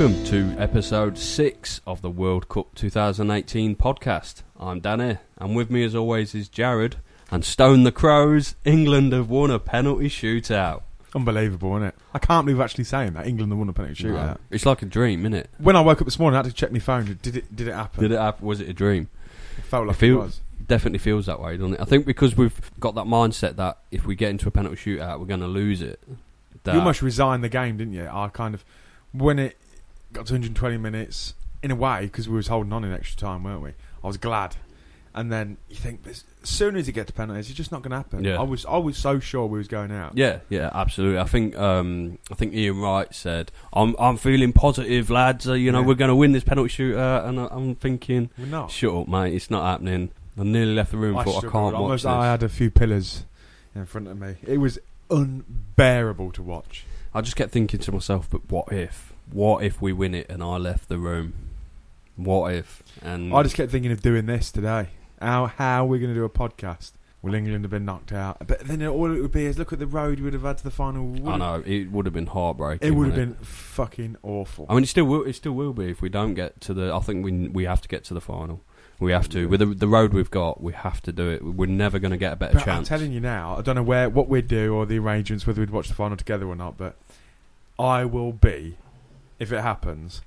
welcome to episode 6 of the World Cup 2018 podcast. I'm Danny, and with me as always is Jared. And Stone the Crows, England have won a penalty shootout. Unbelievable, isn't it? I can't believe actually saying that England have won a penalty shootout. No, it's like a dream, isn't it? When I woke up this morning, I had to check my phone. Did it? Did it happen? Did it happen? Was it a dream? It felt like I feel- it was. Definitely feels that way, doesn't it? I think because we've got that mindset that if we get into a penalty shootout, we're going to lose it. You almost resigned the game, didn't you? I kind of when it got to 120 minutes, in a way, because we was holding on in extra time, weren't we? I was glad. And then you think, as soon as you get to penalties, it's just not going to happen. Yeah. I was, I was so sure we was going out. Yeah, yeah, absolutely. I think um, I think Ian Wright said, "I'm I'm feeling positive, lads. Uh, you know, Yeah. we're going to win this penalty shootout." And I, I'm thinking, We're not. "Shut up, mate! It's not happening." I nearly left the room. I thought I can't watch this. I had a few pillars in front of me. It was unbearable to watch. I just kept thinking to myself, "But what if? What if we win it and I left the room? What if?" And I just kept thinking of doing this today. How how are we going to do a podcast? Will England have been knocked out? But then all it would be is look at the road we would have had to the final. I know it would have been heartbreaking. It would have been fucking awful. I mean, it still will. It still will be if we don't get to the. I think we we have to get to the final. We have to with the, the road we've got. We have to do it. We're never going to get a better chance. I'm telling you now, I don't know where what we'd do or the arrangements, whether we'd watch the final together or not. But I will be, if it happens,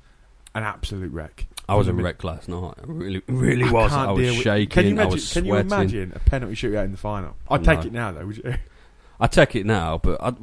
an absolute wreck. I was a wreck last night. I really, really I was. I was with- shaking. Can you imagine? I was can you imagine a penalty shootout in the final? I'd No. take it now, though. Would you? I take it now, but I,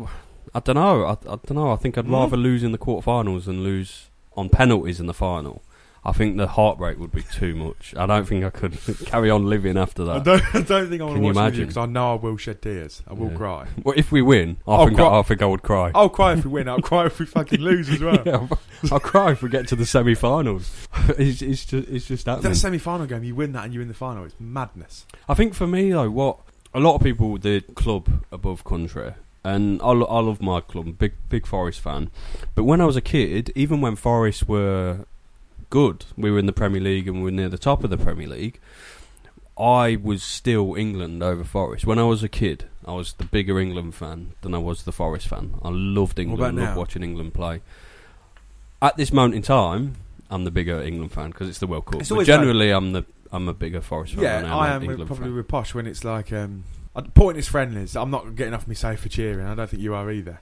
I don't know. I, I don't know. I think I'd Hmm? rather lose in the quarterfinals than lose on penalties in the final. I think the heartbreak would be too much. I don't think I could carry on living after I that. don't. I don't think I want Can to watch imagine? because I know I will shed tears. I will Yeah. cry. Well, if we win, I I'll think cry- I, I think I would cry. I'll cry if we win. I'll cry if we fucking lose as well. Yeah, I'll, cry if we get to the semi-finals. it's, it's just it's just happening. That semi-final game, you win that and you're in the final. It's madness. I think for me though, what a lot of people did club above country, and I, lo- I love my club, big big Forest fan. But when I was a kid, even when Forest were good, we were in the Premier League and we were near the top of the Premier League. I was still England over Forest. When I was a kid, I was the bigger England fan than I was the Forest fan. I loved England, loved now? watching England play. At this moment in time, I'm the bigger England fan because it's the World Cup. It's But always generally, I'm the I'm a bigger Forest fan. Yeah, than I an am with- England probably fan. with Posh when it's like um, I- pointless friendlies. I'm not getting off my safe for cheering. I don't think you are either.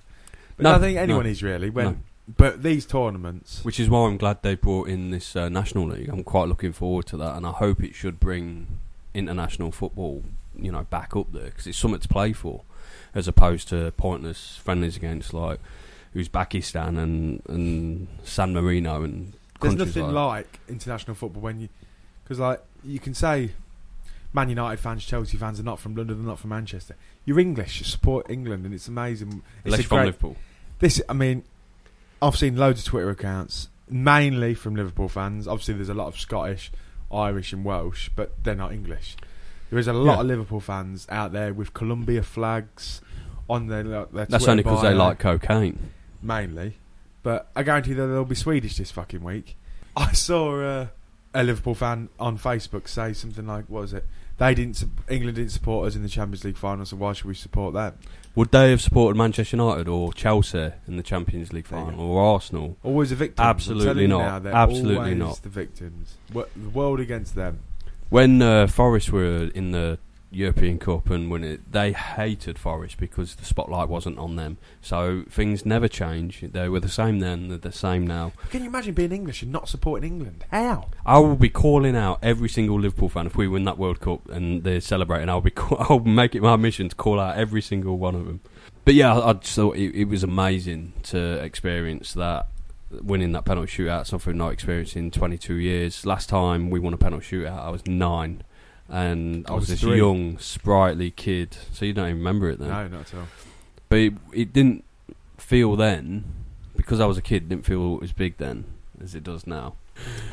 But No, I think anyone no, is really. When, no. But these tournaments, Which is why I'm glad they brought in this uh, national league. I'm quite looking forward to that, and I hope it should bring international football, you know, back up there because it's something to play for, as opposed to pointless friendlies against like Uzbekistan and and San Marino and there's nothing like, like international football when you because like you can say Man United fans, Chelsea fans are not from London, they're not from Manchester. You're English, you support England, and it's amazing. It's unless you're from Liverpool. This, I mean, I've seen loads of Twitter accounts, mainly from Liverpool fans. Obviously, there's a lot of Scottish, Irish, and Welsh, but they're not English. There is a lot Yeah. of Liverpool fans out there with Colombia flags on their, their That's Twitter only because they like cocaine. mainly. But I guarantee that they'll be Swedish this fucking week. I saw uh, a Liverpool fan on Facebook say something like, "What was it? They didn't. England didn't support us in the Champions League final, so why should we support them?" Would they have supported Manchester United or Chelsea in the Champions League final or Arsenal? Always the victims. I'm Absolutely not. now, Absolutely not. The victims. The world against them. When uh, Forest were in the European Cup and when it, they hated Forest because the spotlight wasn't on them. So things never change. They were the same then, they're the same now. Can you imagine being English and not supporting England? How? I will be calling out every single Liverpool fan if we win that World Cup and they're celebrating. I'll be call- I'll make it my mission to call out every single one of them. But yeah, I, I just thought it, it was amazing to experience that winning that penalty shootout. Something not experienced in 22 years. Last time we won a penalty shootout, I was nine, and I, I was, was this three. young, sprightly kid. So you don't even remember it then. No, not at all. But it, it didn't feel then because I was a kid. It didn't feel as big then as it does now.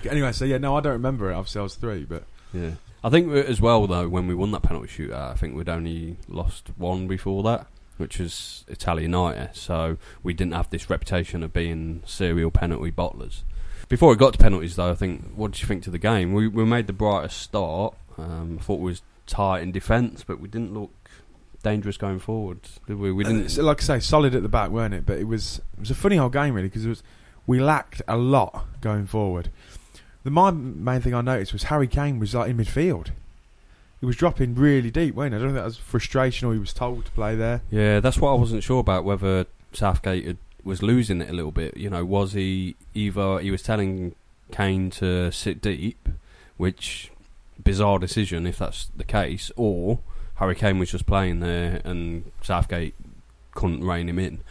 Anyway, so yeah, no, I don't remember it. Obviously, I was three, but Yeah. I think as well though when we won that penalty shootout, I think we'd only lost one before that, which was Italian United. Eh? So we didn't have this reputation of being serial penalty bottlers. Before it got to penalties though, I think what did you think to the game? We we made the brightest start. Um, I thought we was tight in defence, but we didn't look dangerous going forward, did we? We didn't. it's, like I say, solid at the back, weren't it? But it was it was a funny whole game really because it was we lacked a lot going forward. The my main thing I noticed was Harry Kane was like in midfield. He was dropping really deep, wasn't he? I don't know if that was frustration or he was told to play there. Yeah, that's what I wasn't sure about whether Southgate had, was losing it a little bit. You know, was he either he was telling Kane to sit deep, which bizarre decision if that's the case, or Harry Kane was just playing there and Southgate couldn't rein him in.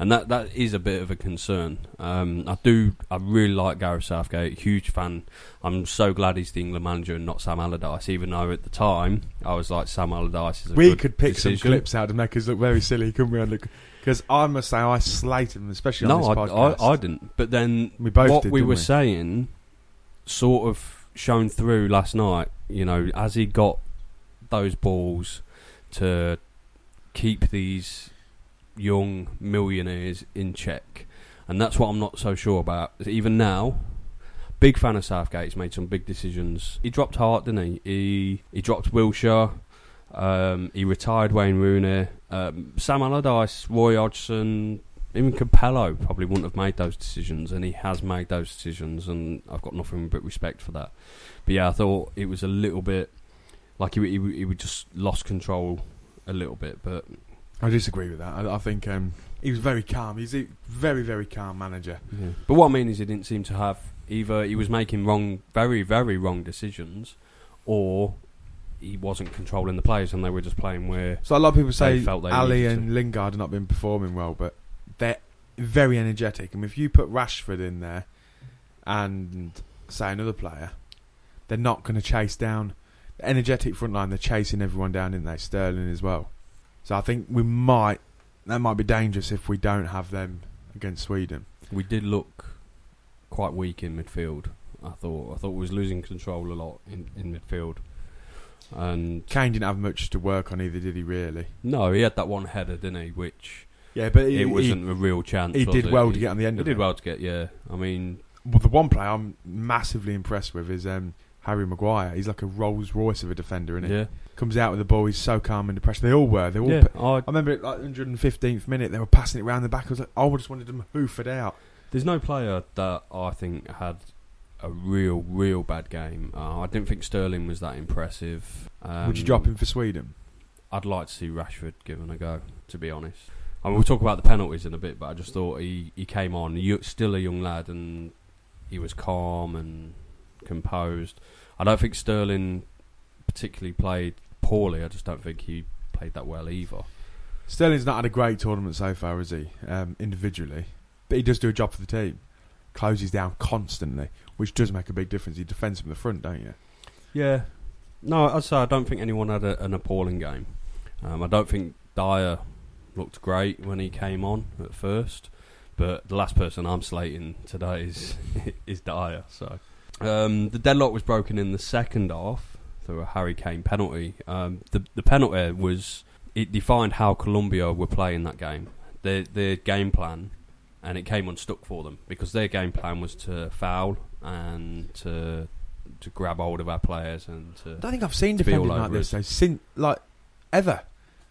And that, that is a bit of a concern. Um, I do. I really like Gareth Southgate. Huge fan. I'm so glad he's the England manager and not Sam Allardyce. Even though at the time I was like Sam Allardyce is a we good could pick decision. some clips out to make us look very silly, couldn't we? Because I must say, I slated him, especially on No, this I. I, I didn't. But then we both what did, we were we? saying sort of shown through last night. You know, as he got those balls to keep these young millionaires in check, and that's what I'm not so sure about. Even now, big fan of Southgate. He's made some big decisions. He dropped Hart, didn't he? He he dropped Wilshere. Um, he retired Wayne Rooney. Um, Sam Allardyce, Roy Hodgson, even Capello probably wouldn't have made those decisions, and he has made those decisions, and I've got nothing but respect for that. But yeah, I thought it was a little bit like he he, he would just lost control a little bit, but I disagree with that. I, I think um, he was very calm. He's a very, very calm manager. yeah. But what I mean is, he didn't seem to have either he was making wrong, very very wrong decisions, or he wasn't controlling the players, and they were just playing where So a lot of people say They felt they Alli and Lingard have not been performing well, but they're very energetic. And if you put Rashford in there and say another player, they're not going to chase down the energetic front line. They're chasing everyone down in there, Sterling as well. So I think we might that might be dangerous if we don't have them against Sweden. we did look quite weak in midfield. I thought I thought we was losing control a lot in, in midfield, and Kane didn't have much to work on either, did he? Really? no, he had that one header, didn't he? Which Yeah, but it wasn't a real chance. He, did it? well He- to get on the end He did it. well to get. Yeah, I mean, Well, the one player I'm massively impressed with is um, Harry Maguire. He's like a Rolls Royce of a defender, isn't he? yeah, Comes out with the ball. He's so calm under pressure. They all were. They all. yeah. pa- I, I remember at like 115th minute, they were passing it around the back. I was like, I just wanted them to hoof it out. there's no player that I think had a real, real bad game. Uh, I didn't think Sterling was that impressive. Um, Would you drop him for Sweden? I'd like to see Rashford given a go. To be honest, I mean, we'll talk about the penalties in a bit, but I just thought he, he came on, still a young lad, and he was calm and composed. I don't think Sterling particularly played poorly. I just don't think he played that well either. Sterling's not had a great tournament so far, has he? Um, individually, but he does do a job for the team. Closes down constantly, which does make a big difference. He defends from the front, don't you? Yeah. No, I'd say I don't think anyone had a, an appalling game. Um, I don't think Dier looked great when he came on at first, but the last person I'm slating today is is Dier. So um, the deadlock was broken in the second half through a Harry Kane penalty. Um, the the penalty was it defined how Colombia were playing that game. Their their game plan, and it came unstuck for them because their game plan was to foul and to to grab hold of our players and to I don't think I've seen defending like this though, since like ever.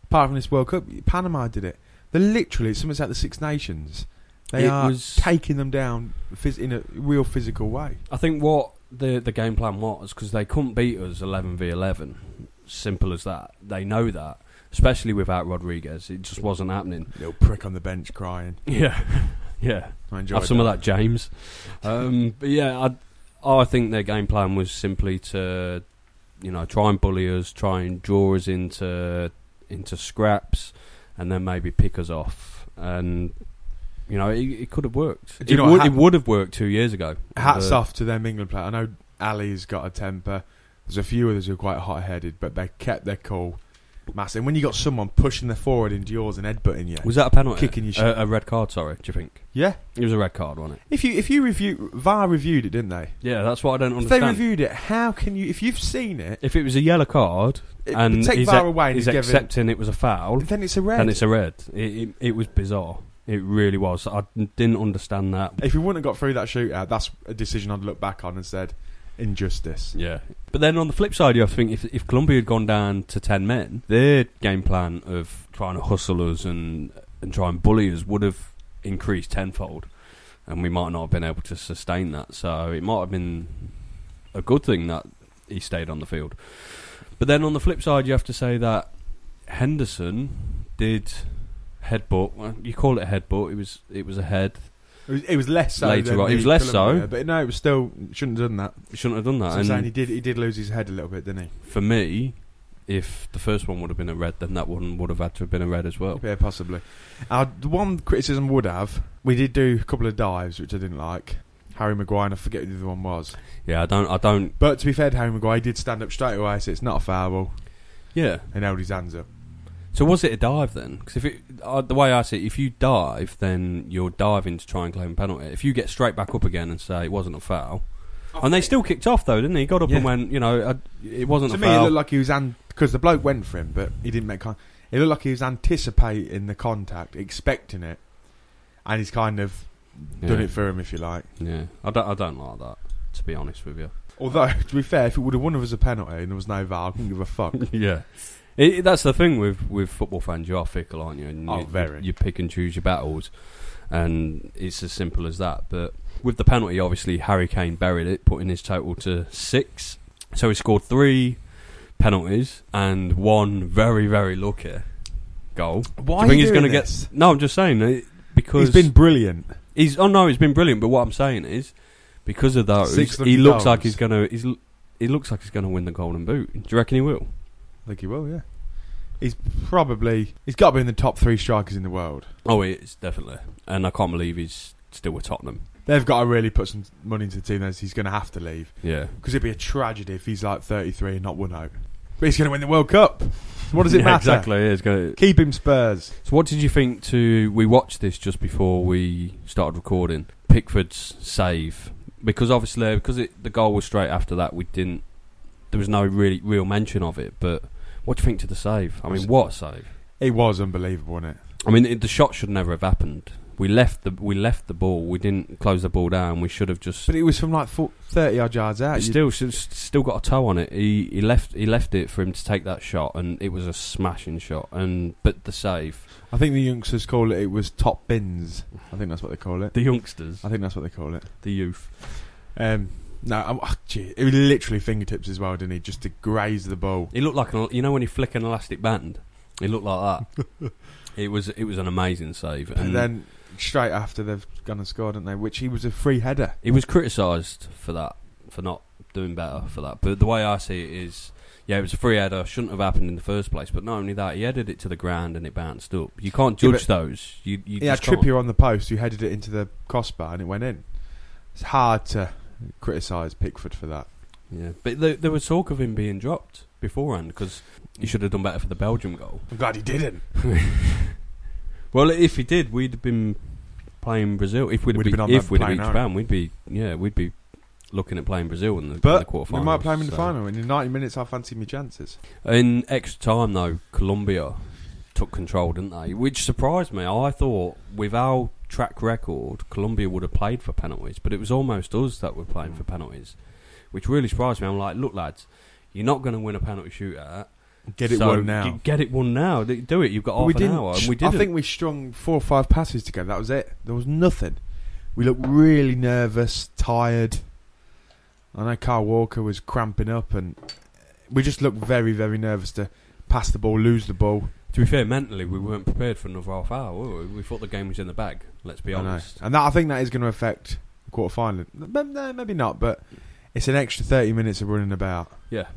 Apart from this World Cup, Panama did it. They're literally something's like the Six Nations. They It are was- taking them down phys- in a real physical way. I think what the the game plan was because they couldn't beat us eleven v eleven. Simple as that. They know that, especially without Rodriguez. It just wasn't happening. Little prick on the bench crying. Yeah, yeah. I enjoyed Have some of that, James. Um, but yeah, I I think their game plan was simply to, you know, try and bully us, try and draw us into into scraps, and then maybe pick us off. And you know, it, it could have worked. It know would it would have worked two years ago. Hats But- off to them England player. I know Alli's got a temper. There's a few others who are quite hot headed, but they kept their cool. Massive. And when you got someone pushing their forward into yours and headbutting you, Was that a penalty? Kicking your sh- a, a red card? Sorry, do you think yeah. it was a red card, wasn't it? If you if you review VAR reviewed it, didn't they? Yeah, that's what I don't understand. If they understand. reviewed it, how can you? If you've seen it, if it was a yellow card it and take he's, VAR away and he's he's given, accepting it was a foul, then it's a red. then it's a red. It, it, it was bizarre. It really was. I didn't understand that. if we wouldn't have got through that shootout, that's a decision I'd look back on and said injustice. Yeah. But then on the flip side, you have to think if, if Colombia had gone down to 10 men, their game plan of trying to hustle us and, and try and bully us would have increased tenfold. and we might not have been able to sustain that. So it might have been a good thing that he stayed on the field. But then on the flip side, you have to say that Henderson did headbutt. Well, you call it headbutt. It was it was a head. It was, it was less so. Later on. It was less so. but no, it was still shouldn't have done that. Shouldn't have done that. So I'm saying he and did. He did lose his head a little bit, didn't he? for me, if the first one would have been a red, then that one would have had to have been a red as well. Yeah, possibly. Uh, the one criticism would have, we did do a couple of dives which I didn't like. Harry Maguire, and I forget who the other one was. Yeah, I don't. I don't. But to be fair to Harry Maguire, he did stand up straight away, so it's not a foul, Yeah. and held his hands up. So was it a dive then? Because if it, uh, the way I see it, if you dive, then you're diving to try and claim a penalty. If you get straight back up again and say it wasn't a foul, and they still kicked off though, didn't they? He got up Yeah. and went, you know, uh, it wasn't To a me, it foul. looked like he was because the bloke went for him, but he didn't make. Con- it looked like he was anticipating the contact, expecting it, and he's kind of done Yeah. it for him, if you like. yeah, I don't. I don't like that. To be honest with you. Although, to be fair, if it would have won us a penalty and there was no VAR, I couldn't give a fuck. yeah. It, that's the thing with, with football fans. You are fickle, aren't you? And Oh, you, very. You pick and choose your battles, and it's as simple as that. But with the penalty, obviously Harry Kane buried it, putting his total to six. So he scored three penalties and one very very lucky goal. Why Do you think you he's gonna get? No, I'm just saying because He's been brilliant. He's oh no, he's been brilliant. But what I'm saying is, because of those, he looks like he's gonna. He's he looks like he's gonna win the Golden Boot. Do you reckon he will? I think he will, yeah. He's probably he's got to be in the top three strikers in the world. Oh, he is definitely. And I can't believe he's still with Tottenham. They've got to really put some money into the team. As he's going to have to leave Yeah, because it'd be a tragedy if he's like 33 and not won out. But he's going to win the World Cup. What does it Yeah, matter? Exactly. yeah, It's gonna. Keep him Spurs. So, what did you think? To we watched this just before we started recording. Pickford's save because obviously because it, the goal was straight after that. We didn't. There was no really real mention of it. But what do you think to the save? I mean, what a save! It was unbelievable, wasn't it? I mean, it, the shot should never have happened. We left the we left the ball. We didn't close the ball down. We should have just. But it was from like 40, 30 odd yards out. Still, s- still got a toe on it. He he left he left it for him to take that shot, and it was a smashing shot. And but the save, I think the youngsters call it. It was top bins. I think that's what they call it. the youngsters, I think that's what they call it. the youth. Um, no, I'm, oh, gee, it was literally fingertips as well, didn't he? Just to graze the ball. He looked like an, you know when you flick an elastic band. He looked like that. it was it was an amazing save, and, And then straight after they've gone and scored, didn't they? Which he was a free header. he was criticised for that for not doing better for that. But the way I see it is. Yeah, it was a free header. Shouldn't have happened in the first place. But not only that, he headed it to the ground and it bounced up. You can't judge but- those. You, you He had just can't. Trippier on the post who headed it into the crossbar and it went in. It's hard to criticise Pickford for that. Yeah, but there, there was talk of him being dropped beforehand because he should have done better for the Belgium goal. I'm glad he didn't. Well, if he did, we'd have been playing Brazil. If we'd, We'd have have been, been on if we'd have plane reached out. Japan, we'd be yeah, we'd be looking at playing Brazil in the, in the But quarterfinals. we might play him in the final. And in 90 minutes, I fancy my chances. In extra time, though, Colombia took control, didn't they? Which surprised me. I thought with our track record, Colombia would have played for penalties, but it was almost us that were playing for mm. penalties, which really surprised me. I'm like, look, lads, you're not going to win a penalty shootout. Get it so won now. g- Get it one now. Do it. You've got But half we an hour, and we didn't. I think we strung four or five passes together. That was it. There was nothing. We looked really nervous, tired. I know Kyle Walker was cramping up, and we just looked very, very nervous to pass the ball, lose the ball. To be fair, mentally, we weren't prepared for another half hour. we? We thought the game was in the bag. Let's be I know. honest. And that I think that is going to affect the quarter final. No, maybe not, but it's an extra thirty minutes of running about. Yeah,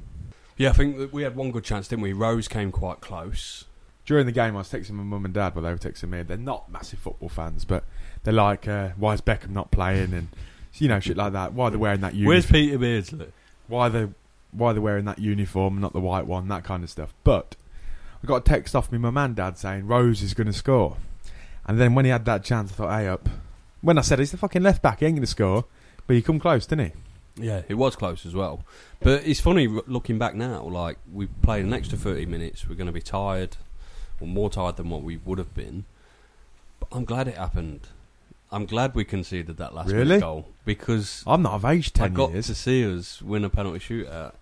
yeah. I think that we had one good chance, didn't we? Rose came quite close. During the game, I was texting my mum and dad, but they were texting me. They're not massive football fans, but they're like, uh, "Why is Beckham not playing?" and you know, shit like that. Why are they're wearing that uniform? Where's Peter Beardsley? why are they why are they're wearing that uniform, not the white one, that kind of stuff. But I got a text off me mum and dad saying Rose is going to score, and then when he had that chance, I thought, hey up. When I said he's the fucking left back, he ain't going to score, but he come close, didn't he? Yeah, it was close as well. But it's funny looking back now. Like we played an extra thirty minutes. We're going to be tired, or more tired than what we would have been. But I'm glad it happened. I'm glad we conceded that last Really? goal because I'm not of age I ten got years. to see us win a penalty shootout,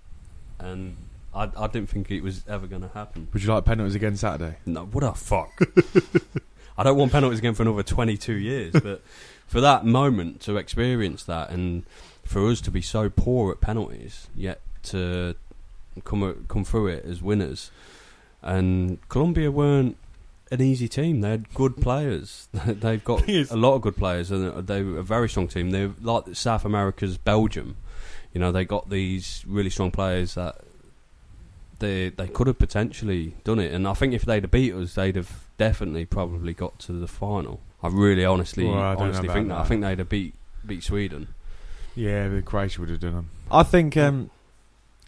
and I, I didn't think it was ever going to happen. Would you like penalties again Saturday? No, what a fuck! I don't want penalties again for another 22 years. But for that moment to experience that, and for us to be so poor at penalties, yet to come come through it as winners, and Colombia weren't an easy team. They had good players. They've got a lot of good players, and they were a very strong team. They're like South America's Belgium. You know, they got these really strong players that they they could have potentially done it. And I think if they'd have beat us, they'd have definitely probably got to the final. I really honestly Well, I honestly think that. I think they'd have beat beat Sweden. Yeah, the Croatia would have done them. I think um,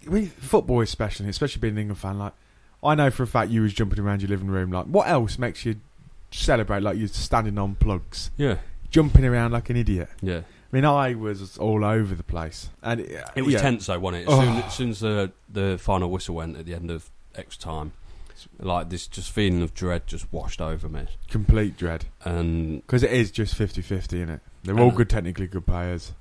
we, football especially, especially being an England fan. Like, I know for a fact you was jumping around your living room. Like, what else makes you celebrate? Like you're standing on plugs, Yeah, jumping around like an idiot. yeah. I mean, I was all over the place, and it, It was yeah, tense though, wasn't it? As Oh. soon, as soon as the the final whistle went at the end of extra time, like this just feeling of dread just washed over me, complete dread and because it is just 50-50, isn't it? They're all good, technically good players.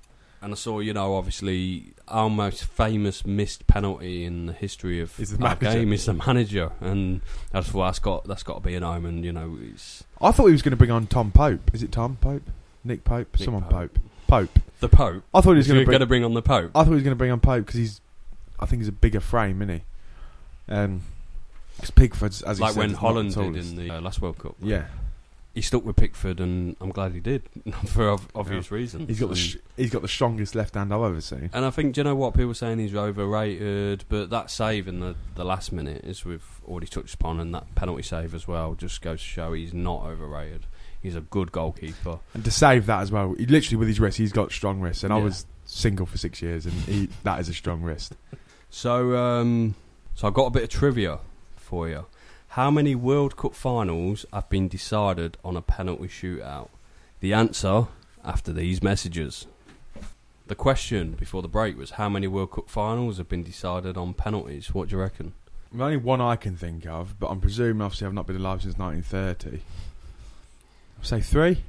and I saw you know obviously our most famous missed penalty in the history of Is the our manager. game is the manager, and I just thought that's got that's got to be an omen. You know, it's I thought he was going to bring on Tom Pope. Is it Tom Pope? Nick Pope? Nick Someone Pope. Pope. Pope. the Pope. I thought he was going to bring. to bring on the Pope. I thought he was going to bring on Pope because he's, I think he's a bigger frame, isn't he? Um, because Pickford's as he like said, when Holland did in the uh, last World Cup. Yeah, he stuck with Pickford, and I'm glad he did for obvious reasons. he's got the sh- he's got the strongest left hand I've ever seen. And I think, do you know what? People are saying he's overrated, but that save in the, the last minute, as we've already touched upon, and that penalty save as well, just goes to show he's not overrated. He's a good goalkeeper. And to save that as well, he literally with his wrist, he's got strong wrists. And I was single for six years, and he, that is a strong wrist. So, um, so I've got a bit of trivia for you. How many World Cup finals have been decided on a penalty shootout? The answer after these messages. The question before the break was how many World Cup finals have been decided on penalties? What do you reckon? Only one I can think of, but I'm presuming obviously I've not been alive since 1930. I'll say three.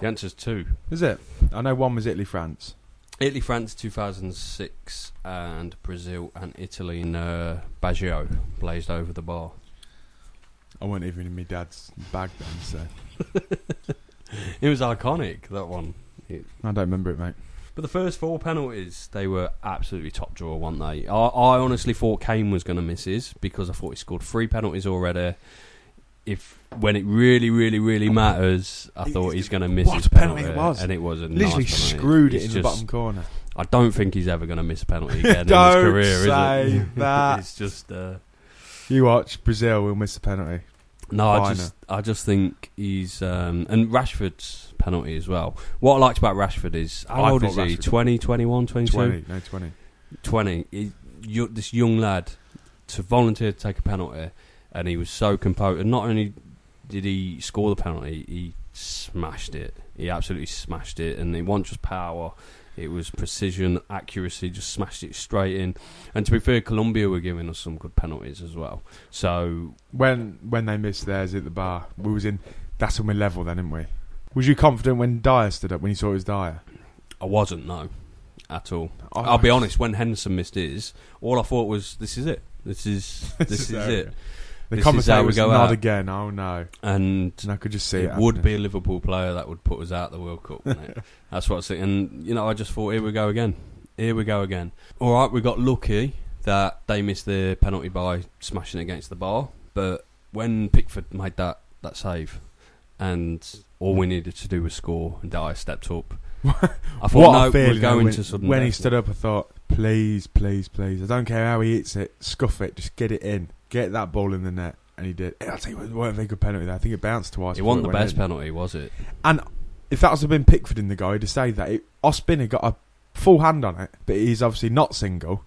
The answer's two. Is it? I know one was Italy, France. Italy, France, 2006, and Brazil and Italy in uh, Baggio blazed over the bar. I wasn't even in my dad's bag then, so It was iconic that one. I don't remember it, mate. But the first four penalties, they were absolutely top drawer, weren't they? I, I honestly thought Kane was going to miss his because I thought he scored three penalties already. If when it really, really, really matters, I He- thought he's going to miss what his a penalty it was. and it was a Literally nice penalty. screwed it It's in the just- bottom corner. I don't think he's ever going to miss a penalty again in his Don't career, say is it? that. it's just. Uh, You watch Brazil will miss the penalty. No, I Finer. just I just think he's um, and Rashford's penalty as well. What I liked about Rashford is how I old thought is he? Rashford- 20, 21, 22? 20, no 20. 20. He, you, this young lad to volunteer to take a penalty, and he was so composed. And not only did he score the penalty, he smashed it. He absolutely smashed it, and it wasn't just power. It was precision, accuracy, just smashed it straight in. And to be fair, Colombia were giving us some good penalties as well. So When when they missed theirs at the bar, we was in. That's when we level then, didn't we? Was you confident when Dier stood up when you saw it was Dier? I wasn't, no, at all. I- I'll be honest. When Henderson missed his, all I thought was, "This is it. This is this, is, is it." The This is commentator how we was go not out. again. Oh no! And And I could just see it it. would happening. be a Liverpool player that would put us out of the World Cup. wouldn't it? That's what I was thinking. And you know, I just thought, here we go again. Here we go again. All right, we got lucky that they missed the penalty by smashing it against the bar. But when Pickford made that that save, and all we needed to do was score, and Dier stepped up. I thought, no, feeling we're going when, to sudden when he stood up. I thought, please, please, please. I don't care how he hits it, scuff it, just get it in, get that ball in the net, and he did. I'll tell you, what, it wasn't a very good penalty. There. I think it bounced twice. It wasn't the went best in. penalty, was it? And if that was have been Pickford in the guy to say that, it, Ospina got a full hand on it, but he's obviously not single,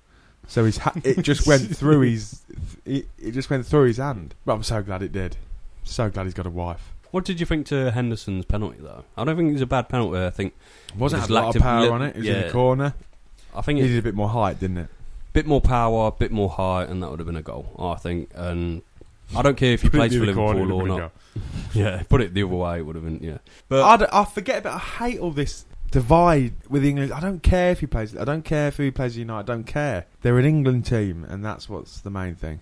so his ha- it just went through his it, it just went through his hand. But I'm so glad it did. So glad he's got a wife. What did you think to Henderson's penalty, though? I don't think it was a bad penalty. I think Wasn't just had a lot lacked of power li- on it. It was in yeah. the corner. I think It it needed a bit more height, didn't it? Bit more power, bit more height, and that would have been a goal. I think. And I don't care if he plays for the corner, Liverpool or not. Yeah, put it the other way, it would have been. Yeah, But but I, d- I forget about. I hate all this divide with England. I don't care if he plays. I don't care if he plays for United. I don't care. They're an England team, and that's what's the main thing.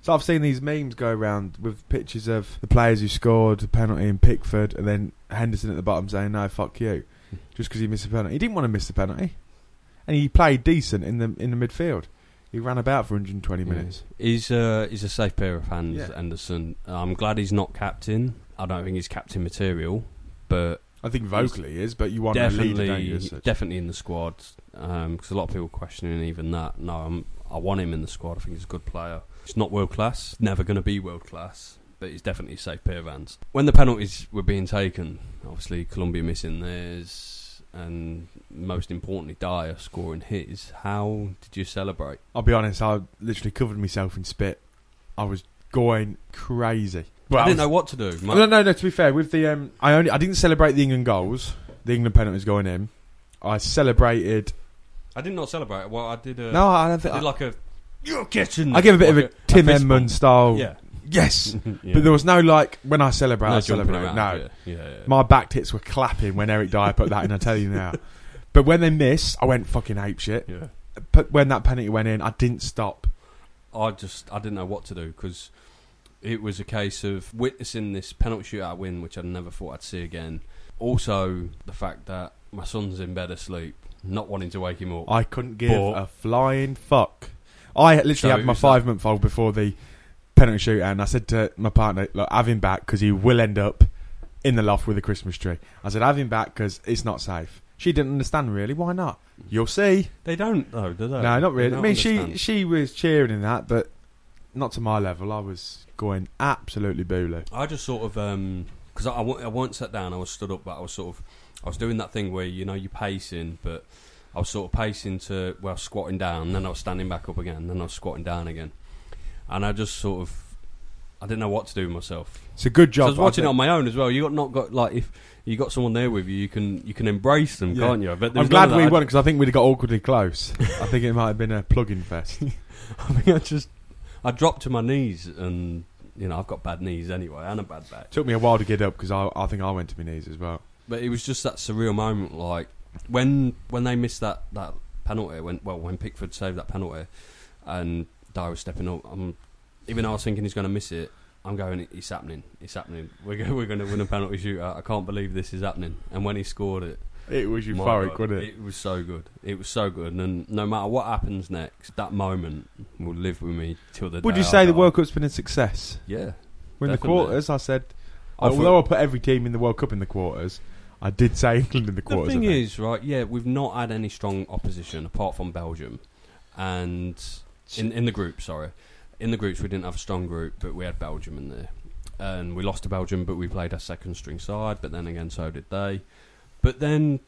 So I've seen these memes go around with pictures of the players who scored the penalty in Pickford, and then Henderson at the bottom saying, "No, fuck you," just because he missed a penalty. He didn't want to miss the penalty, and he played decent in the in the midfield. He ran about for 120 minutes. Yeah. He's uh, he's a safe pair of hands, Yeah. Anderson. I'm glad he's not captain. I don't think he's captain material, but I think vocally he is, but you want a leader, definitely definitely in the squad. Because a lot of people questioning even that. No, I'm, I want him in the squad. I think he's a good player. He's not world class. Never going to be world class. But he's definitely a safe pair of hands. When the penalties were being taken, obviously Colombia missing theirs, and most importantly Dier scoring his. How did you celebrate? I'll be honest, I literally covered myself in spit. I was going crazy. But I didn't was- know what to do. No, no, no. To be fair, with the um, I only I didn't celebrate the England goals. The England penalties going in. I celebrated. I did not celebrate. Well, I did. A, no, I don't I think. did I, like a. You're getting. I gave a bit of a Tim fist Edmund style. Yeah. Yes, yeah. but there was no like when I celebrate. no I jumping celebrate. around. no, Yeah, yeah, yeah. my back tits were clapping when Eric Dier put that in. I tell you now. But when they missed, I went fucking ape shit. yeah. But when that penalty went in, I didn't stop. I just I didn't know what to do because it was a case of witnessing this penalty shootout win, which I never thought I'd see again. Also, the fact that my son's in bed asleep, not wanting to wake him up. I couldn't give But- a flying fuck. I literally So had my who's that? five month old before the penalty shootout, and I said to my partner, "Look, have him back because he will end up in the loft with a Christmas tree." I said, "Have him back because it's not safe." She didn't understand really. Why not? You'll see. they don't though, do they? no, not really. I mean, she she was cheering in that, but not to my level. I was going absolutely boo I just sort of um, because I, I, I weren't sat down. I was stood up, but I was sort of I was doing that thing where you know you're pacing, but I was sort of pacing to well squatting down, then I was standing back up again, then I was squatting down again, and I just sort of I didn't know what to do with myself. It's a good So I was watching it on my own as well. You got not got like if you got someone there with you, you can you can embrace them, Yeah. can't you? But I'm glad we that. won because I think we'd have got awkwardly close. I think it might have been a plug-in fest. I mean, I just I dropped to my knees, and you know I've got bad knees anyway and a bad back. Took me a while to get up because I, I think I went to my knees as well. But it was just that surreal moment, like when when they missed that that penalty. When well when Pickford saved that penalty, and Dier was stepping up. I'm, even though I was thinking he's going to miss it, I'm going. It's happening. It's happening. We're go, we're going to win a penalty shootout. I can't believe this is happening. And when he scored it, It was euphoric, God, wasn't it? It was so good. It was so good, and no matter what happens next, that moment will live with me till the. Day. Would day you I say the. World Cup's been a success? Yeah, We're in the quarters. I said, I although thought- I put every team in the World Cup in the quarters, I did say England in the quarters. the thing is, right? Yeah, we've not had any strong opposition apart from Belgium, and in in the group. Sorry, in the groups we didn't have a strong group, but we had Belgium in there, and we lost to Belgium, but we played our second string side. But then again, so did they. But then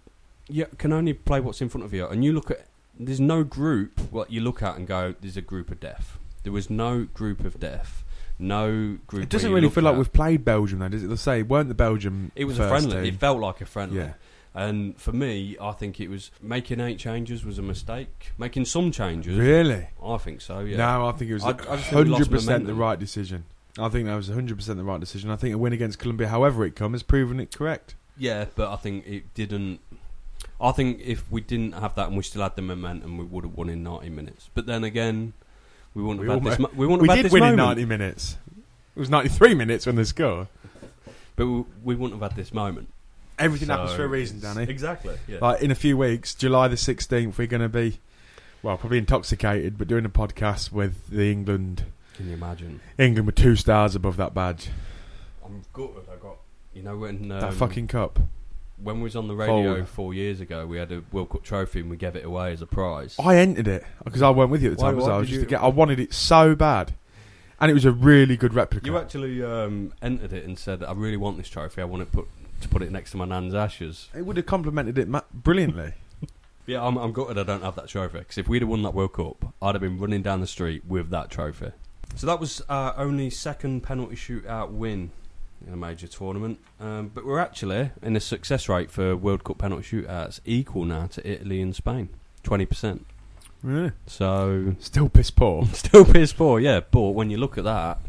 you can only play what's in front of you, and you look at. There's no group what you look at and go. There's a group of death. There was no group of death. No group. it doesn't really feel like we've played Belgium, though, does it? Let's say, weren't the Belgium It was a friendly. It felt like a friendly. Yeah. And for me, I think it was making eight changes was a mistake. Making some changes, Really? I think so. Yeah. No, I think it was I- I just think we lost 100% the right decision. I think that was 100% the right decision. I think a win against Colombia, however it comes, has proven it correct. Yeah, but I think it didn't. I think if we didn't have that and we still had the momentum, we would have won in ninety minutes. But then again, we wouldn't We have had this. almost- mo- We wouldn't We had did this win in 90 minutes. It was 93 minutes when they score. But we, we wouldn't have had this moment. Everything So happens for a reason, Danny. Exactly. Yeah. Like in a few weeks, July the 16th, we're going to be, well, probably intoxicated, but doing a podcast with the England, Can you imagine? England with two stars above that badge. I'm gutted. I got. You know when um, that fucking cup. when we was on the radio Fold. four years ago, we had a World Cup trophy and we gave it away as a prize. I entered it because I weren't with you at the Why- time. was why I? I was did just you- to get, I wanted it so bad, and it was a really good replica. You actually um, entered it and said, "I really want this trophy. I want it put to put it next to my nan's ashes." it would have complemented it ma- brilliantly. Yeah, I'm, I'm gutted I don't have that trophy because if we'd have won that World Cup, I'd have been running down the street with that trophy. So that was our only second penalty shootout win in a major tournament. Um, but we're actually in a success rate for World Cup penalty shootouts equal now to Italy and Spain, twenty percent. yeah. So Still piss poor. Still piss poor, yeah. But when you look at that,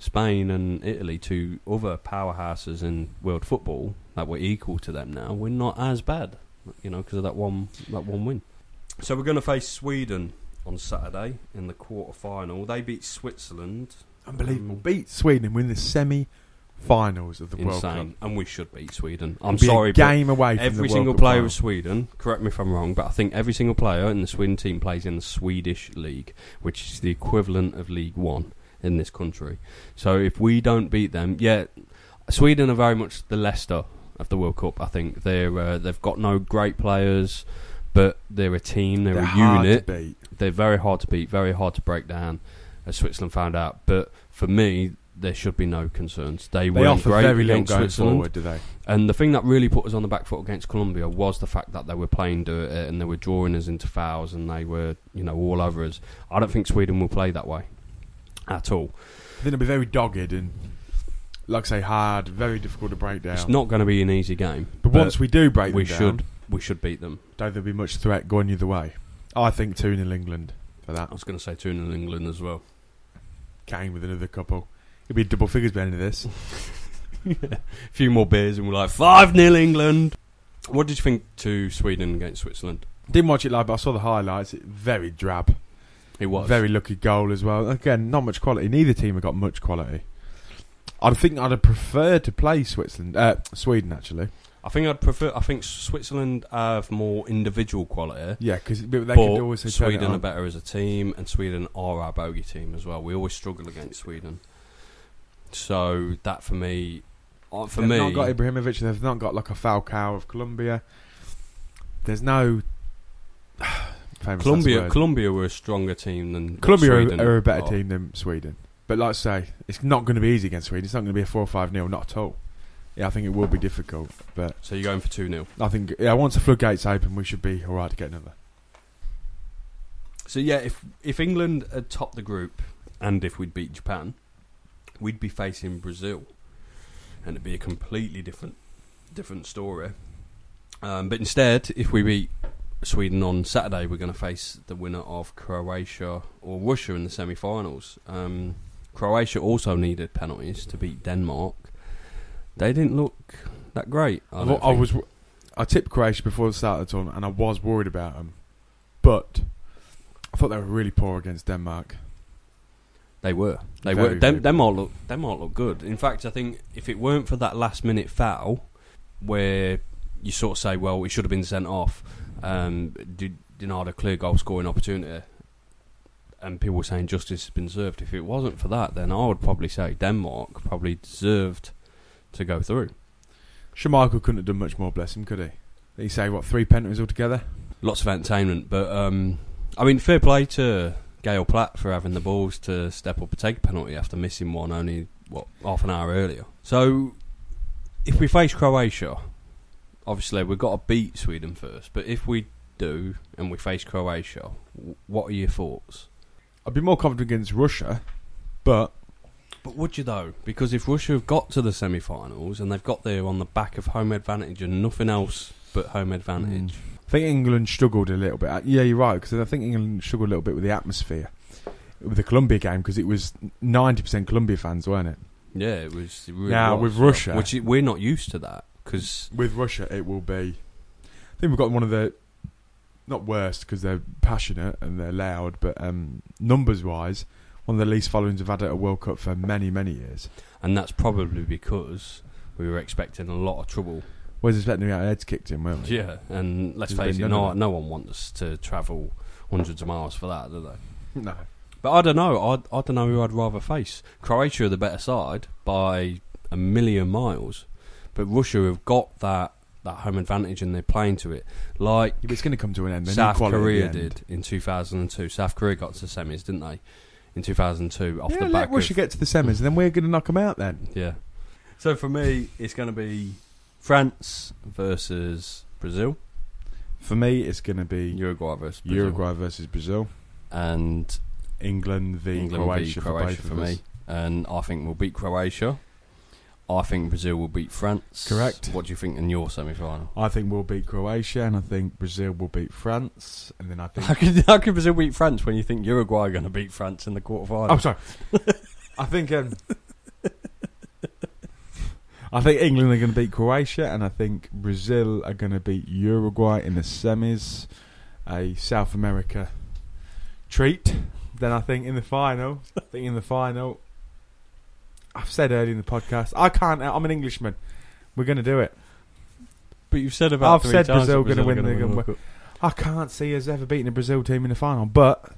Spain and Italy, two other powerhouses in world football that were equal to them now, we're not as bad, you know, because of that one that one win. So we're going to face Sweden on Saturday in the quarter final. They beat Switzerland. Unbelievable. Um, Beat Sweden and win the semi-finals of the World Cup. Insane, and we should beat Sweden. I'm Be sorry, but game away from every single Cup player final. of Sweden. Correct me if I'm wrong, but I think every single player in the Sweden team plays in the Swedish league, which is the equivalent of League One in this country. So if we don't beat them, yeah, Sweden are very much the Leicester of the World Cup. I think they're uh, they've got no great players, but they're a team. They're, They're a unit. They're very hard to beat, very hard to break down, as Switzerland found out. But for me, there should be no concerns. They, They offer great very little going Switzerland. forward, do they? And the thing that really put us on the back foot against Colombia was the fact that they were playing dirt and they were drawing us into fouls and they were, you know, all over us. I don't think Sweden will play that way at all. I think it'll be very dogged and, like I say, hard, very difficult to break down. It's not going to be an easy game. but once we do break we them should down, we should beat them. don't there be much threat going either way? I think 2 0 England for that. I was going to say two in England as well. game with another couple. It'll be double figures by the end of this. A few more beers and we're like five 0 England. What did you think to Sweden against Switzerland? Didn't watch it live, but I saw the highlights. Very drab. It was Very lucky goal as well. Again, not much quality. Neither team have got much quality. I think I'd have preferred to play Switzerland, uh, Sweden actually. I think I'd prefer. I think Switzerland have more individual quality. Yeah, because they but could always say turn it Sweden are better as a team, and Sweden are our bogey team as well. We always struggle against Sweden. So that for me, uh, for they've me, not got Ibrahimovic. They've not got like a Falcao of Colombia. There's no famous Colombia, last word. Colombia were a stronger team than what Colombia Sweden are, are a better are. team than Sweden. But like I say, it's not going to be easy against Sweden. It's not going to be a four or five nil, not at all. Yeah, I think it will be difficult, but So you're going for two 0 I think yeah, once the floodgates open, we should be all right to get another. So yeah, if if England had topped the group, and if we'd beat Japan, we'd be facing Brazil, and it'd be a completely different different story. Um, but instead, if we beat Sweden on Saturday, we're going to face the winner of Croatia or Russia in the semi-finals. Um, Croatia also needed penalties to beat Denmark. They didn't look that great. I, I, I was I tipped Croatia before the start of the tournament, and I was worried about them, but I thought they were really poor against Denmark. They were. They Very, were. Dem- Denmark look. Denmark look good. In fact, I think if it weren't for that last minute foul, where you sort of say, "Well, it should have been sent off," um, did denied a clear goal scoring opportunity, and people were saying justice has been served. If it wasn't for that, then I would probably say Denmark probably deserved to go through. Schmeichel couldn't have done much more, bless him, could he? He say what three penalties altogether? Lots of entertainment, but um, I mean, fair play to Gail Platt for having the balls to step up and take a penalty after missing one only what half an hour earlier. So, if we face Croatia, obviously we've got to beat Sweden first. But if we do and we face Croatia, what are your thoughts? I'd be more confident against Russia, but But would you though? Because if Russia have got to the semi-finals and they've got there on the back of home advantage and nothing else but home advantage, mm. I think England struggled a little bit. Yeah, you're right because I think England struggled a little bit with the atmosphere with the Colombia game because it was ninety percent Colombia fans, weren't it? yeah, it was. It really Now, was, with Russia- which we're not used to that because With Russia, it will be. I think we've got one of the not worst because they're passionate and they're loud, but um, numbers wise, one of the least followings we've had at a World Cup for many, many years. and that's probably because we were expecting a lot of trouble. Was expecting to get our heads kicked in, weren't we? Yeah, and let's There's face it, no, no one wants to travel hundreds of miles for that, do they? No. But I don't know. I, I don't know who I'd rather face. Croatia are the better side by a million miles, but Russia have got that, that home advantage and they're playing to it. Like Yeah, it's going to come to an end. They South Korea did in 2002. South Korea got to the semis, didn't they? In 2002, off yeah, the let back Russia of get to the semis, and then we're going to knock them out. Then yeah. So for me, it's going to be France versus Brazil, for me, it's going to be Uruguay versus Brazil, Uruguay versus Brazil, and England v England Croatia, v Croatia for, for, of me. And I think we'll beat Croatia. I think Brazil will beat France. Correct. What do you think in your semi-final? I think we'll beat Croatia, and I think Brazil will beat France, and then I think How can, how can Brazil beat France when you think Uruguay are going to beat France in the quarterfinal? Oh, sorry. I think um, I think England are going to beat Croatia, and I think Brazil are going to beat Uruguay in the semis. A South America treat. Then I think in the final, I think in the final, I've said earlier in the podcast, I can't. I'm an Englishman. We're going to do it. But you've said about I've three said times Brazil gonna win the- gonna gonna World Cup. I can't see us ever beating a Brazil team in the final. But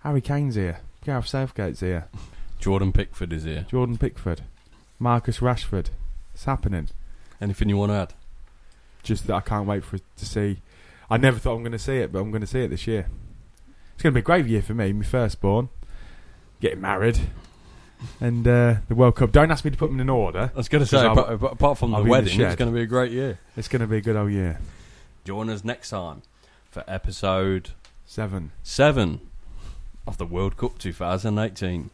Harry Kane's here. Gareth Southgate's here. Jordan Pickford is here. Jordan Pickford. Marcus Rashford. It's happening. Anything you want to add? Just that I can't wait for it to see. I never thought I'm going to see it, but I'm going to see it this year. It's going to be a great year for me. My firstborn, getting married, and uh, the World Cup. Don't ask me to put them in order. I was going to say, apart, apart from I'll the in the wedding, it's going to be a great year. It's going to be a good old year. Join us next time for episode Seven. seven of the World Cup 2018.